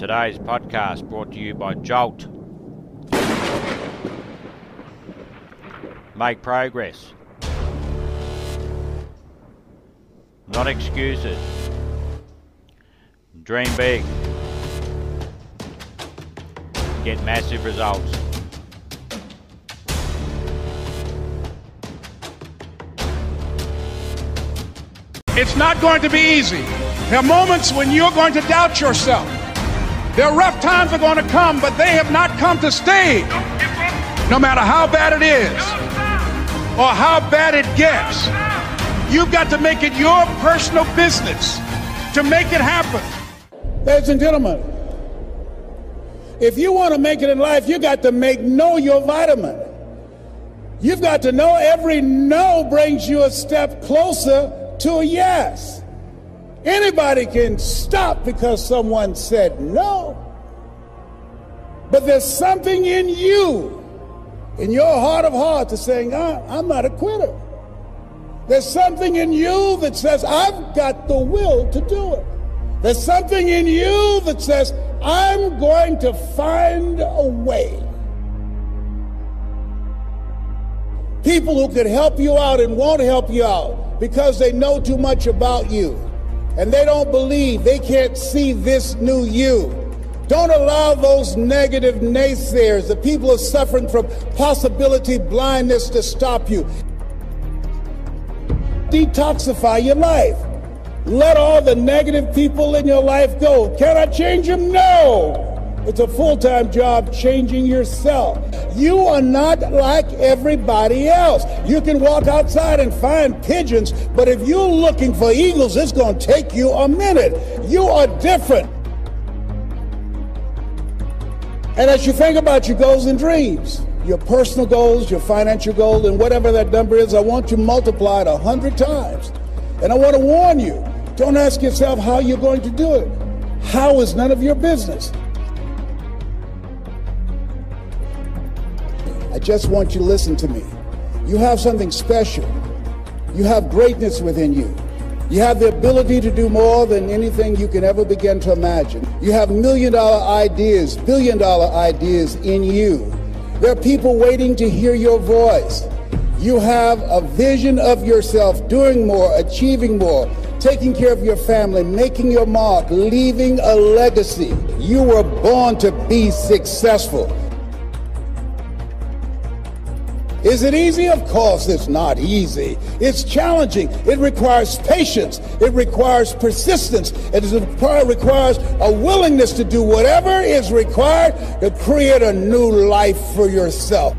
Today's podcast brought to you by Jolt. Make progress. Not excuses. Dream big. Get massive results. It's not going to be easy. There are moments when you're going to doubt yourself. There are rough times are going to come, but they have not come to stay. No matter how bad it is or how bad it gets, you've got to make it your personal business to make it happen. Ladies and gentlemen, if you want to make it in life, you got to make know your vitamin. You've got to know every no brings you a step closer to a yes. Anybody can stop because someone said no. But there's something in you, in your heart of hearts, that's saying, ah, I'm not a quitter. There's something in you that says, I've got the will to do it. There's something in you that says, I'm going to find a way. People who could help you out and won't help you out because they know too much about you and they don't believe, they can't see this new you. Don't allow those negative naysayers, the people who are suffering from possibility blindness, to stop you. Detoxify your life. Let all the negative people in your life go. Can I change them? No. It's a full time job changing yourself. You are not like everybody else. You can walk outside and find pigeons, but if you're looking for eagles, it's going to take you a minute. You are different. And as you think about your goals and dreams, your personal goals, your financial goals, and whatever that number is, I want you to multiply it a hundred times. And I want to warn you, don't ask yourself how you're going to do it. How is none of your business. I just want you to listen to me. You have something special. You have greatness within you. You have the ability to do more than anything you can ever begin to imagine. You have million dollar ideas, billion dollar ideas in you. There are people waiting to hear your voice. You have a vision of yourself doing more, achieving more, taking care of your family, making your mark, leaving a legacy. You were born to be successful. Is it easy? Of course, it's not easy. It's challenging. It requires patience. It requires persistence. It requires a willingness to do whatever is required to create a new life for yourself.